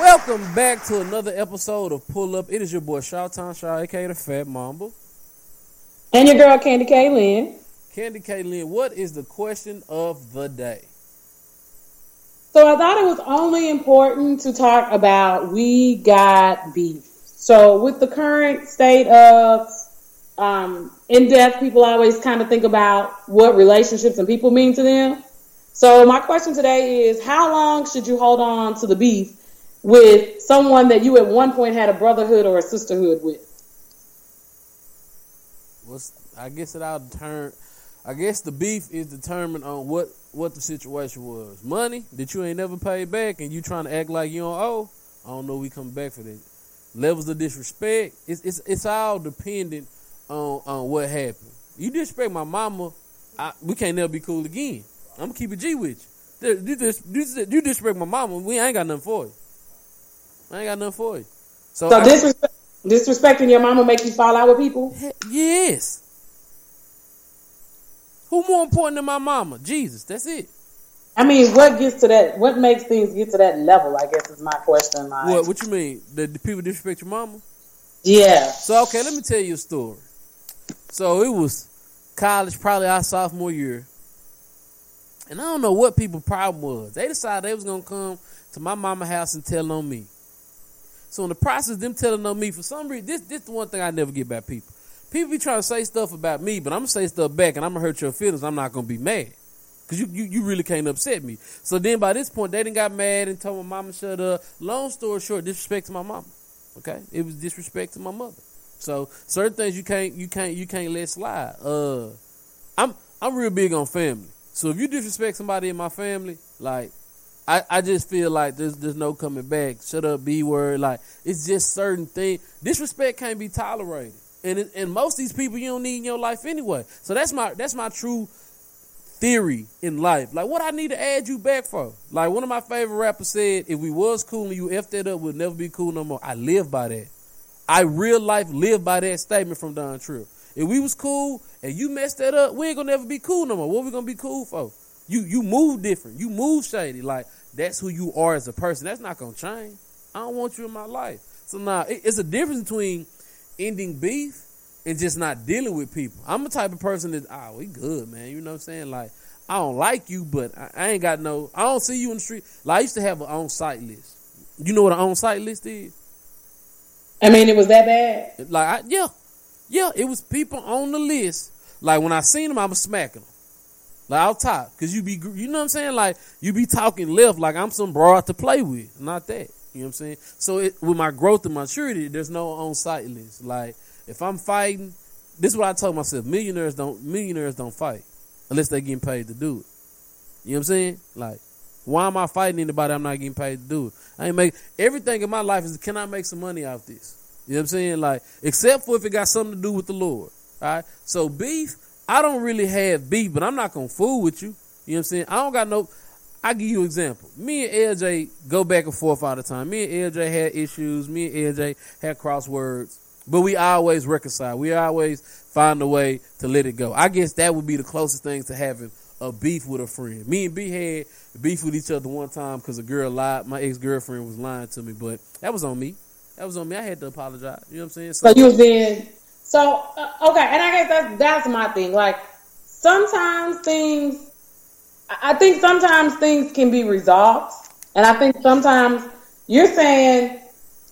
Welcome back to another episode of Pull Up. It is your boy Shawtown Shaw, aka the Fat Mamba. And your girl Candy K. Lynn. Candy K. Lynn, what is the question of the day? So I thought it was only important to talk about we got beef. So with the current state of um, in depth, people always kind of think about what relationships and people mean to them. So my question today is how long should you hold on to the beef with someone that you at one point had a brotherhood or a sisterhood with? What's I guess it all turn I guess the beef is determined on what what the situation was. Money that you ain't never paid back and you trying to act like you don't owe. I don't know we come back for that. Levels of disrespect. It's it's it's all dependent on on what happened. You disrespect my mama, I, we can't never be cool again. I'm gonna keep a G with you. You, you disrespect my mama, we ain't got nothing for you. I ain't got nothing for you. So, so I, disrespect, disrespecting your mama make you fall out with people? Yes. Who more important than my mama? Jesus. That's it. I mean, what gets to that? What makes things get to that level? I guess is my question. What? What you mean? The, the people disrespect your mama? Yeah. So okay, let me tell you a story. So it was college, probably our sophomore year. And I don't know what people's problem was. They decided they was gonna come to my mama house and tell on me. So in the process them telling on me, for some reason, this this the one thing I never get about people. People be trying to say stuff about me, but I'm gonna say stuff back and I'm gonna hurt your feelings. I'm not gonna be mad. Cause you, you, you really can't upset me. So then by this point, they didn't got mad and told my mama shut up. Long story short, disrespect to my mama. Okay, it was disrespect to my mother. So certain things you can't you can't you can't let slide. Uh, I'm I'm real big on family. So if you disrespect somebody in my family, like I, I just feel like there's there's no coming back. Shut up, b word. Like it's just certain things. Disrespect can't be tolerated, and it, and most of these people you don't need in your life anyway. So that's my that's my true theory in life. Like what I need to add you back for. Like one of my favorite rappers said, if we was cool and you effed that up, we'll never be cool no more. I live by that. I real life live by that statement from Don Tripp. If we was cool and you messed that up, we ain't gonna never be cool no more. What we gonna be cool for? You you move different. You move shady. Like that's who you are as a person. That's not gonna change. I don't want you in my life. So now it, it's a difference between ending beef and just not dealing with people. I'm the type of person that ah, we good, man. You know what I'm saying? Like I don't like you, but I, I ain't got no. I don't see you in the street. Like I used to have an on site list. You know what an on site list is? I mean, it was that bad. Like I, yeah, yeah, it was people on the list. Like when I seen them, I was smacking them. Like out top, cause you be, you know what I'm saying? Like you be talking left, like I'm some broad to play with, not that. You know what I'm saying? So it, with my growth and maturity, there's no on site list. Like if I'm fighting, this is what I told myself: millionaires don't millionaires don't fight unless they getting paid to do it. You know what I'm saying? Like, why am I fighting anybody I'm not getting paid to do it? I ain't make everything in my life is can I make some money off this? You know what I'm saying? Like, except for if it got something to do with the Lord. All right. So beef, I don't really have beef, but I'm not gonna fool with you. You know what I'm saying? I don't got no. I give you an example. Me and LJ go back and forth all the time. Me and LJ had issues. Me and LJ had crosswords, but we always reconcile. We always find a way to let it go. I guess that would be the closest thing to having a beef with a friend. Me and B had beef with each other one time because a girl lied. My ex girlfriend was lying to me, but that was on me. That was on me. I had to apologize. You know what I'm saying? So, so you was being so uh, okay, and I guess that's that's my thing. Like sometimes things, I think sometimes things can be resolved, and I think sometimes you're saying,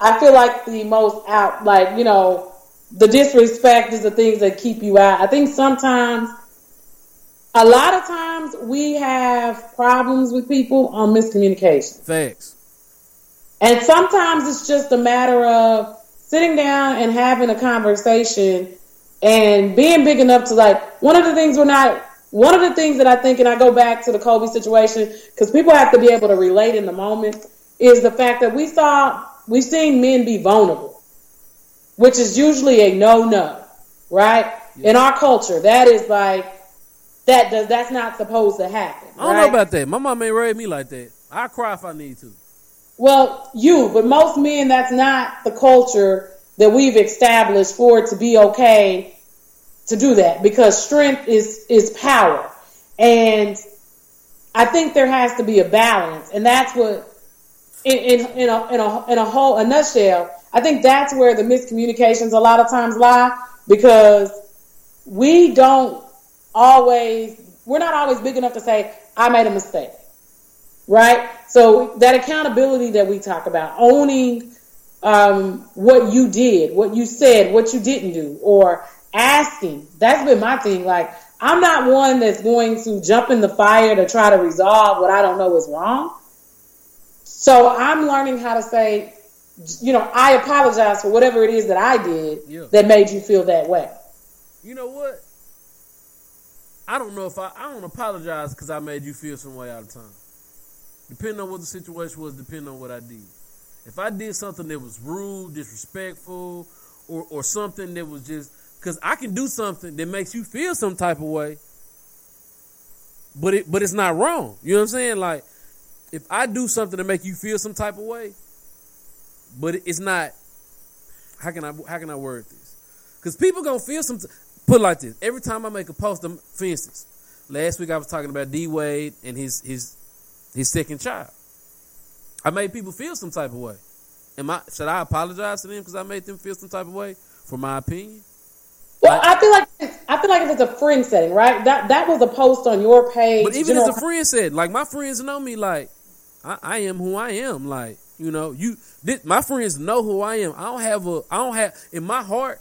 I feel like the most out, like you know, the disrespect is the things that keep you out. I think sometimes, a lot of times, we have problems with people on miscommunication. Thanks. And sometimes it's just a matter of sitting down and having a conversation and being big enough to like one of the things we're not one of the things that I think and I go back to the Kobe situation because people have to be able to relate in the moment is the fact that we saw we've seen men be vulnerable, which is usually a no no, right? Yeah. In our culture, that is like that does that's not supposed to happen. I don't right? know about that. My mom ain't raised me like that. I cry if I need to. Well, you, but most men, that's not the culture that we've established for it to be okay to do that because strength is is power, and I think there has to be a balance, and that's what in, in, in, a, in, a, in a whole, a nutshell, I think that's where the miscommunications a lot of times lie because we don't always, we're not always big enough to say, I made a mistake. Right? So that accountability that we talk about, owning um, what you did, what you said, what you didn't do, or asking. That's been my thing. Like, I'm not one that's going to jump in the fire to try to resolve what I don't know is wrong. So I'm learning how to say, you know, I apologize for whatever it is that I did yeah. that made you feel that way. You know what? I don't know if I I don't apologize because I made you feel some way out of time. Depending on what the situation was, depending on what I did. If I did something that was rude, disrespectful, or or something that was just because I can do something that makes you feel some type of way, but it but it's not wrong. You know what I'm saying? Like if I do something to make you feel some type of way, but it's not. How can I how can I word this? Because people gonna feel some. Put like this: every time I make a post, for instance, last week I was talking about D Wade and his his his second child. I made people feel some type of way. Am I should I apologize to them because I made them feel some type of way for my opinion? Well, I feel like I feel like if it's a friend setting, right? That that was a post on your page. But even as a friend said, like my friends know me, like I, I am who I am. Like you know, you this, my friends know who I am. I don't have a I don't have in my heart.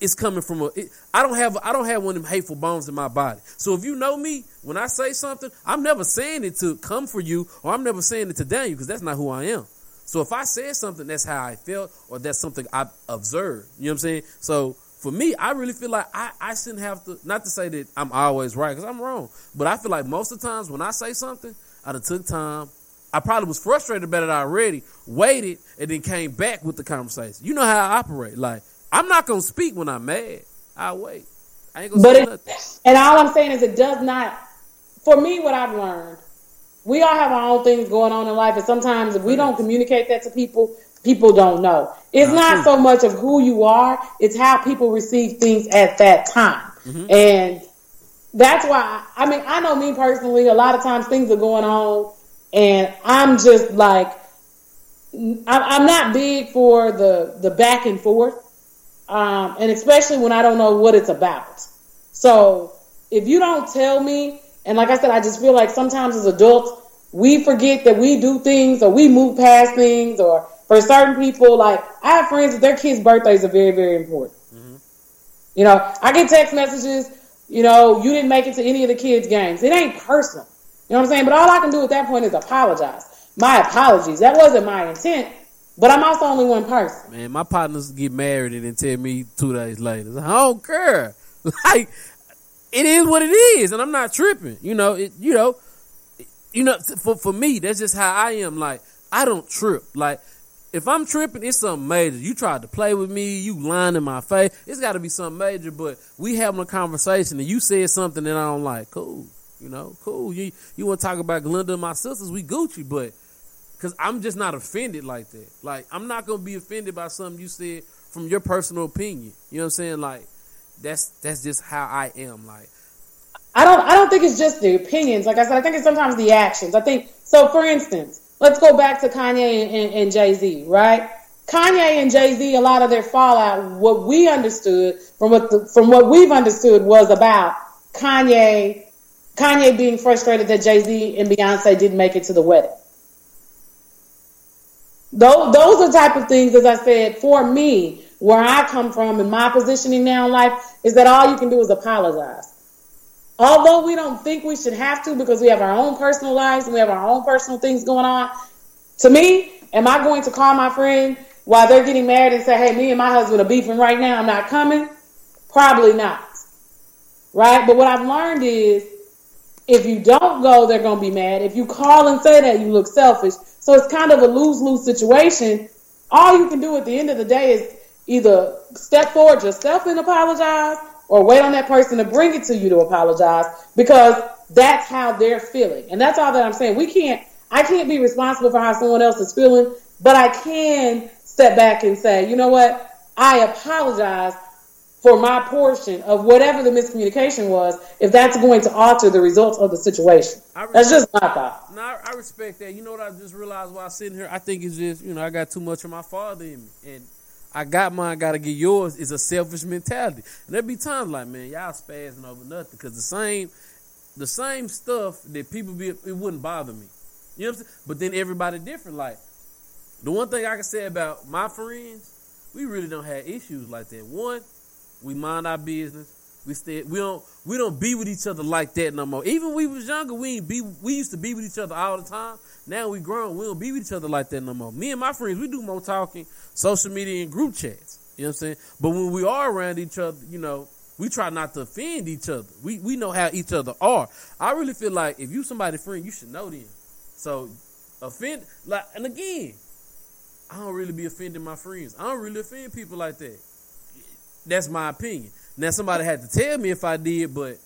It's coming from a. It, I don't have I don't have one of them hateful bones in my body. So if you know me, when I say something, I'm never saying it to come for you, or I'm never saying it to damn you, because that's not who I am. So if I said something, that's how I felt, or that's something I observed. You know what I'm saying? So for me, I really feel like I, I shouldn't have to, not to say that I'm always right, because I'm wrong, but I feel like most of the times when I say something, I done took time, I probably was frustrated about it already, waited, and then came back with the conversation. You know how I operate. Like, I'm not gonna speak when I'm mad. I wait. I ain't gonna but say it, nothing. And all I'm saying is it does not for me what I've learned, we all have our own things going on in life, and sometimes if we don't communicate that to people, people don't know. It's not so much of who you are, it's how people receive things at that time. Mm-hmm. And that's why I mean I know me personally, a lot of times things are going on and I'm just like, I'm not big for the the back and forth, um, and especially when I don't know what it's about. So if you don't tell me, and like I said, I just feel like sometimes as adults we forget that we do things or we move past things, or for certain people, like I have friends that their kids' birthdays are very very important. Mm-hmm. You know, I get text messages. You know, you didn't make it to any of the kids' games. It ain't personal. You know what I'm saying? But all I can do at that point is apologize. My apologies. That wasn't my intent. But I'm also only one person. Man, my partners get married and then tell me two days later. I don't care. Like it is what it is, and I'm not tripping. You know, it, you know, you know. For for me, that's just how I am. Like I don't trip. Like if I'm tripping, it's something major. You tried to play with me, you lying in my face. It's got to be something major. But we having a conversation, and you said something that I don't like. Cool. You know, cool. You you want to talk about Glenda and my sisters? We Gucci, but because I'm just not offended like that. Like I'm not gonna be offended by something you said from your personal opinion. You know what I'm saying? Like that's that's just how I am. Like I don't I don't think it's just the opinions. Like I said, I think it's sometimes the actions. I think so. For instance, let's go back to Kanye and, and, and Jay Z, right? Kanye and Jay Z, a lot of their fallout, what we understood from what the, from what we've understood was about Kanye Kanye being frustrated that Jay Z and Beyonce didn't make it to the wedding. Those, those are the type of things, as I said, for me, where I come from and my positioning now in life is that all you can do is apologize. Although we don't think we should have to because we have our own personal lives and we have our own personal things going on. To me, am I going to call my friend while they're getting married and say, hey, me and my husband are beefing right now, I'm not coming? Probably not. Right? But what I've learned is if you don't go, they're going to be mad. If you call and say that, you look selfish. So it's kind of a lose lose situation. All you can do at the end of the day is either step forward yourself and apologize or wait on that person to bring it to you to apologize because that's how they're feeling. And that's all that I'm saying. We can't, I can't be responsible for how someone else is feeling, but I can step back and say, you know what? I apologize for my portion of whatever the miscommunication was, if that's going to alter the results of the situation. That's just my thought. No, I, I respect that. You know what I just realized while sitting here? I think it's just, you know, I got too much of my father in me. And I got mine, gotta get yours is a selfish mentality. And there be times like, man, y'all spazzing over nothing. Because the same the same stuff that people be it wouldn't bother me. You know what I'm saying? But then everybody different. Like the one thing I can say about my friends, we really don't have issues like that. One, we mind our business. We stay. We don't. We don't be with each other like that no more. Even we was younger, we ain't be. We used to be with each other all the time. Now we grown. We don't be with each other like that no more. Me and my friends, we do more talking, social media, and group chats. You know what I'm saying? But when we are around each other, you know, we try not to offend each other. We we know how each other are. I really feel like if you somebody friend, you should know them. So offend like and again, I don't really be offending my friends. I don't really offend people like that. That's my opinion. Now somebody had to tell me if I did, but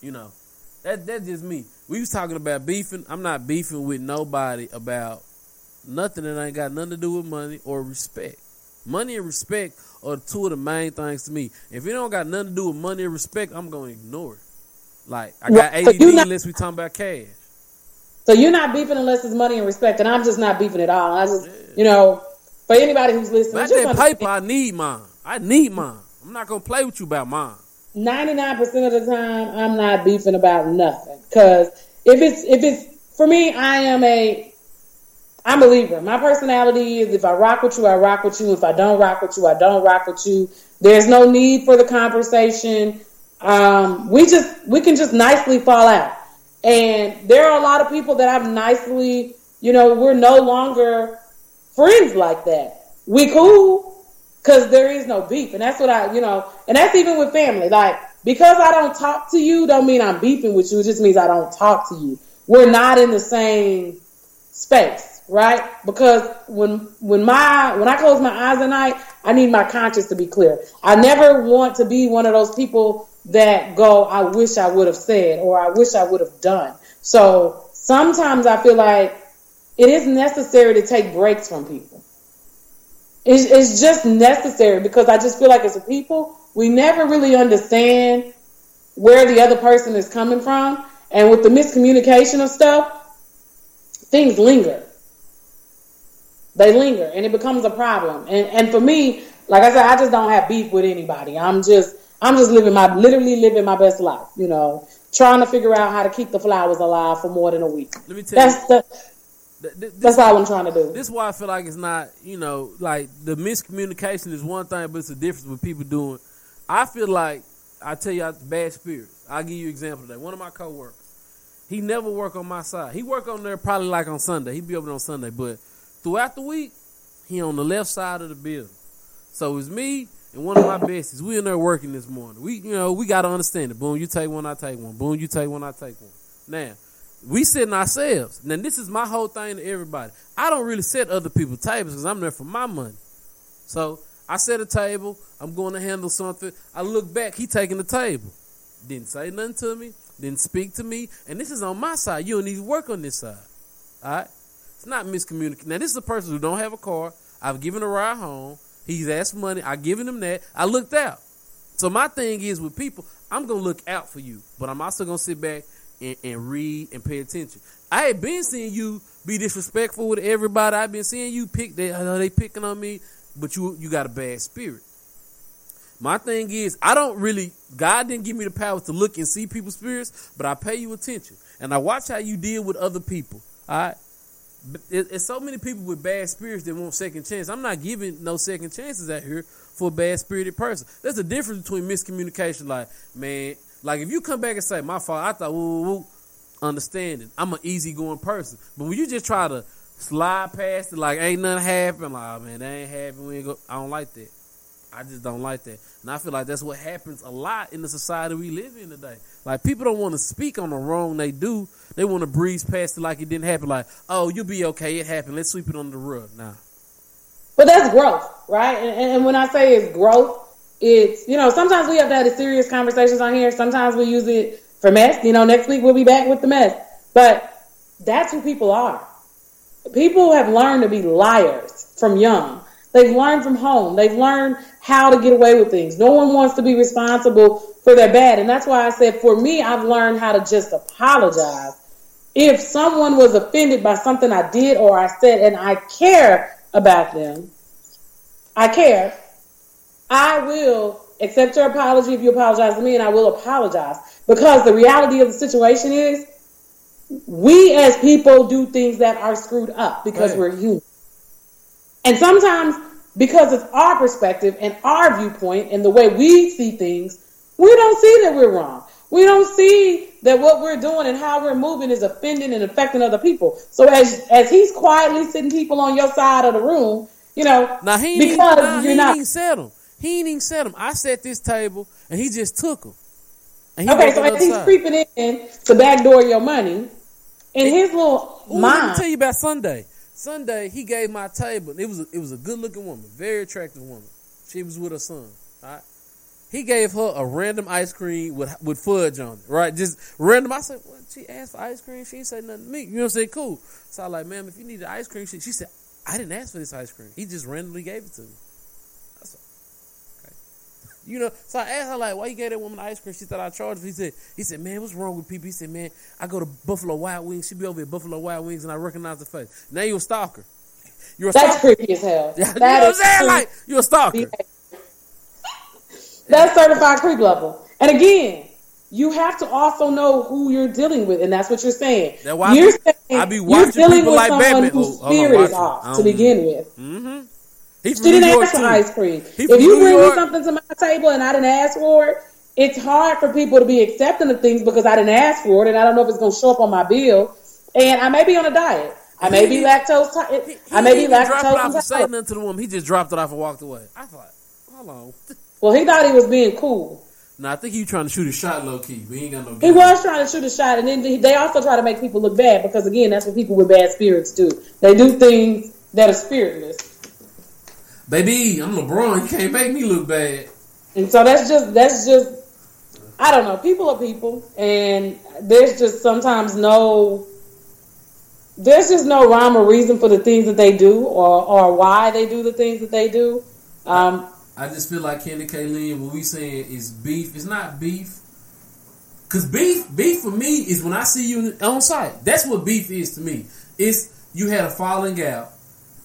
you know, that that's just me. We was talking about beefing. I'm not beefing with nobody about nothing that ain't got nothing to do with money or respect. Money and respect are two of the main things to me. If it don't got nothing to do with money and respect, I'm gonna ignore it. Like I got ADD so not, unless we talking about cash. So you're not beefing unless it's money and respect, and I'm just not beefing at all. I just, yeah. you know, for anybody who's listening, that paper, I need mine. I need mine. I'm not gonna play with you about mine. Ninety nine percent of the time, I'm not beefing about nothing. Cause if it's if it's for me, I am a I'm a believer. My personality is if I rock with you, I rock with you. If I don't rock with you, I don't rock with you. There's no need for the conversation. Um, we just we can just nicely fall out. And there are a lot of people that I've nicely, you know, we're no longer friends like that. We cool, because there is no beef. And that's what I, you know, and that's even with family. Like, because I don't talk to you, don't mean I'm beefing with you. It just means I don't talk to you. We're not in the same space, right? Because when when my when I close my eyes at night, I need my conscience to be clear. I never want to be one of those people that go, I wish I would have said or I wish I would have done. So sometimes I feel like it is necessary to take breaks from people. It's, it's just necessary because I just feel like as a people, we never really understand where the other person is coming from. And with the miscommunication of stuff, things linger. They linger and it becomes a problem. And and for me, like I said, I just don't have beef with anybody. I'm just I'm just living my literally living my best life, you know, trying to figure out how to keep the flowers alive for more than a week. Let me tell That's you. The, That's all I'm trying to do. This is why I feel like it's not, you know, like the miscommunication is one thing, but it's a difference with people doing. I feel like I tell you, bad spirits. I'll give you an example today. One of my coworkers, he never work on my side. He work on there probably like on Sunday. He be over on Sunday, but throughout the week, he on the left side of the building. So it's me and one of my besties. We in there working this morning. We, you know, we gotta understand it. Boom, you take one, I take one. Boom, you take one, I take one. Now, we sitting ourselves. Now this is my whole thing to everybody. I don't really set other people's tables because I'm there for my money. So I set a table. I'm going to handle something. I look back. He taking the table. Didn't say nothing to me. Didn't speak to me. And this is on my side. You don't need to work on this side. All right. It's not miscommunication. Now this is a person who don't have a car. I've given a ride home. He's asked money. I given him that. I looked out. So my thing is with people, I'm gonna look out for you, but I'm also gonna sit back and, and read and pay attention. I ain't been seeing you be disrespectful with everybody. I've been seeing you pick. They, I they picking on me, but you you got a bad spirit. My thing is, I don't really. God didn't give me the power to look and see people's spirits, but I pay you attention and I watch how you deal with other people. All right. It's so many people with bad spirits that want second chance. I'm not giving no second chances out here for a bad spirited person. There's a difference between miscommunication. Like, man, like if you come back and say, "My fault," I thought, woo, woo, woo, understanding. I'm an easygoing person, but when you just try to slide past it, like ain't nothing happen, like oh, man, that ain't happen. We ain't go. I don't like that. I just don't like that, and I feel like that's what happens a lot in the society we live in today. Like people don't want to speak on the wrong they do. They want to breeze past it like it didn't happen. Like, oh, you'll be okay. It happened. Let's sweep it under the rug. Nah. But that's growth, right? And, and when I say it's growth, it's you know sometimes we have to have serious conversations on here. Sometimes we use it for mess. You know, next week we'll be back with the mess. But that's who people are. People have learned to be liars from young. They've learned from home. They've learned how to get away with things. No one wants to be responsible for their bad. And that's why I said, for me, I've learned how to just apologize. If someone was offended by something I did or I said and I care about them, I care, I will accept your apology if you apologize to me and I will apologize. Because the reality of the situation is, we as people do things that are screwed up because Right. we're human. And sometimes, because it's our perspective and our viewpoint and the way we see things, we don't see that we're wrong. We don't see that what we're doing and how we're moving is offending and affecting other people. So as as he's quietly sitting people on your side of the room, you know, Now he because nah, you're ain't not even set them. He ain't even set them. I set this table and he just took them. And he okay. So he's side. creeping in to backdoor your money, in his little Ooh, let me tell you about Sunday. Sunday, he gave my table. It was a, it was a good looking woman, very attractive woman. She was with her son. Right? He gave her a random ice cream with with fudge on it. Right, just random. I said, "What?" She asked for ice cream. She say nothing to me. You know what I'm saying? Cool. So I like, ma'am, if you need the ice cream, she, she said, I didn't ask for this ice cream. He just randomly gave it to me. I said. You know, so I asked her like, why you gave that woman ice cream? She thought I charged her. He said, he said, man, what's wrong with people? He said, man, I go to Buffalo Wild Wings. She be over at Buffalo Wild Wings, and I recognize the face. Now you a stalker. You're a that's stalker. creepy as hell. Yeah, you know what I'm saying? Like you're a stalker. That's certified creep level. And again, you have to also know who you're dealing with, and that's what you're saying. That's why I you're be- saying I be you're watching dealing people with like someone Batman. whose Oh, spirit is off I to begin with. Mm-hmm. He She didn't ask for too. ice cream. He If you bring me something to my table and I didn't ask for it, it's hard for people to be accepting of things because I didn't ask for it, and I don't know if it's going to show up on my bill. And I may be on a diet. I may be lactose. He, T- he I may be even drop it off lactose and say intolerant. nothing to the woman. He just dropped it off and walked away. I thought, hold on. Well, he thought he was being cool. No, I think he was trying to shoot a shot low key, he ain't got no. He was trying to shoot a shot, and then they also try to make people look bad because, again, that's what people with bad spirits do. They do things that are spiritless, Baby, I'm LeBron. You can't make me look bad. and so that's just that's just I don't know. People are people, and there's just sometimes no there's just no rhyme or reason for the things that they do or or why they do the things that they do. Um, I just feel like Candy Kaylin, what we saying is beef. It's not beef. Cause beef, beef for me is when I see you on site. That's what beef is to me. It's you had a falling out,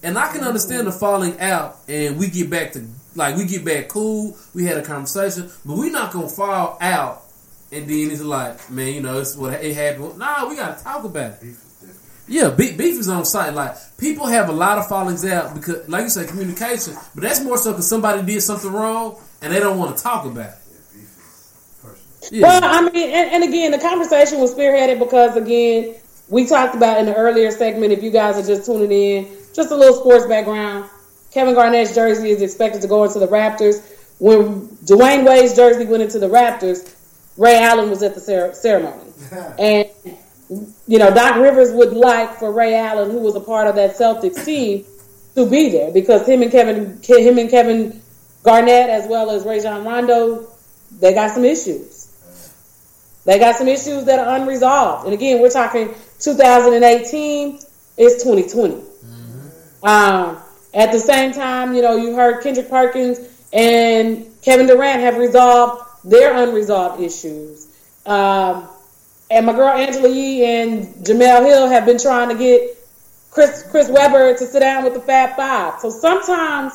and I can understand the falling out, and we get back to like we get back cool. We had a conversation, but we're not gonna fall out, and then it's like, man, you know, it's what it happened. Nah, we gotta talk about it. Beef. Yeah, beef, beef is on site. Like people have a lot of fallings out because, like you said, communication. But that's more so because somebody did something wrong and they don't want to talk about it. Yeah, beef is personal. Yeah, Well, I mean, and, and again, the conversation was spearheaded because, again, we talked about in the earlier segment, if you guys are just tuning in, just a little sports background. Kevin Garnett's jersey is expected to go into the rafters. When Dwyane Wade's jersey went into the rafters, Ray Allen was at the cer- ceremony. And, you know, Doc Rivers would like for Ray Allen, who was a part of that Celtics team, to be there because him and Kevin, him and Kevin Garnett, as well as Ray Rajon Rondo, they got some issues. They got some issues that are unresolved. And again, we're talking 2018, it's 2020. Um, at the same time, you know, you heard Kendrick Perkins and Kevin Durant have resolved their unresolved issues. Um, and my girl Angela Yee and Jemele Hill have been trying to get Chris Chris Webber to sit down with the Fab Five. So sometimes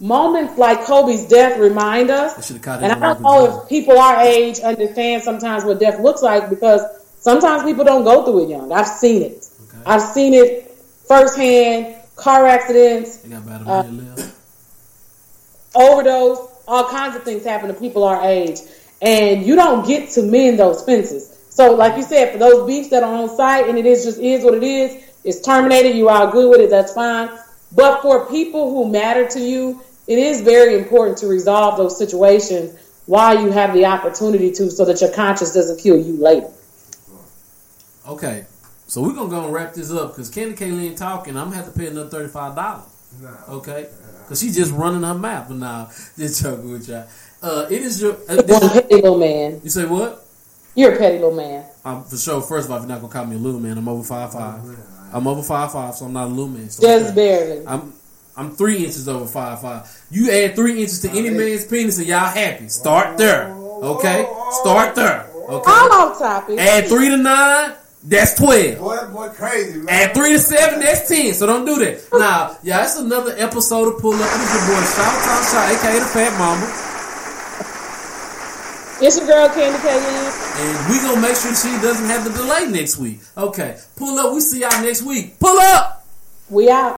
moments like Kobe's death remind us should have caught and I don't know if people our age understand sometimes what death looks like because sometimes people don't go through it young. I've seen it. Okay. I've seen it firsthand. Car accidents, They got a Uh, left. overdose, all kinds of things happen to people our age. And you don't get to mend those fences. So, like you said, for those beefs that are on site and it is just is what it is, it's terminated, you are good with it, that's fine. But for people who matter to you, it is very important to resolve those situations while you have the opportunity to so that your conscience doesn't kill you later. Okay, so we're gonna go and wrap this up because Candy Kaylin talking. I'm gonna have to pay another thirty five dollars. Nah. Okay, because she's just running her mouth. But now, just joking with y'all. Uh, it is your. Uh, You're one this, petty little man. you say what? You're a petty little man. Um, for sure. First of all, if you're not gonna call me a little man, I'm over five five. Yeah, I'm over five five, so I'm not a little man. So Just okay. barely. I'm I'm three inches over five five. You add three inches to any man's penis and y'all happy. Start there. Okay? Start there. Okay? All off topic. Add three to nine, that's twelve. Boy, that boy crazy, man. Add three to seven, that's ten. So don't do that. Now, yeah, that's another episode of Pull Up. This is your boy Shout Talk Shot, aka the Fat Mama. It's your girl Candy KN. And we gonna make sure she doesn't have the delay next week. Okay. Pull up, we see y'all next week. Pull up! We out.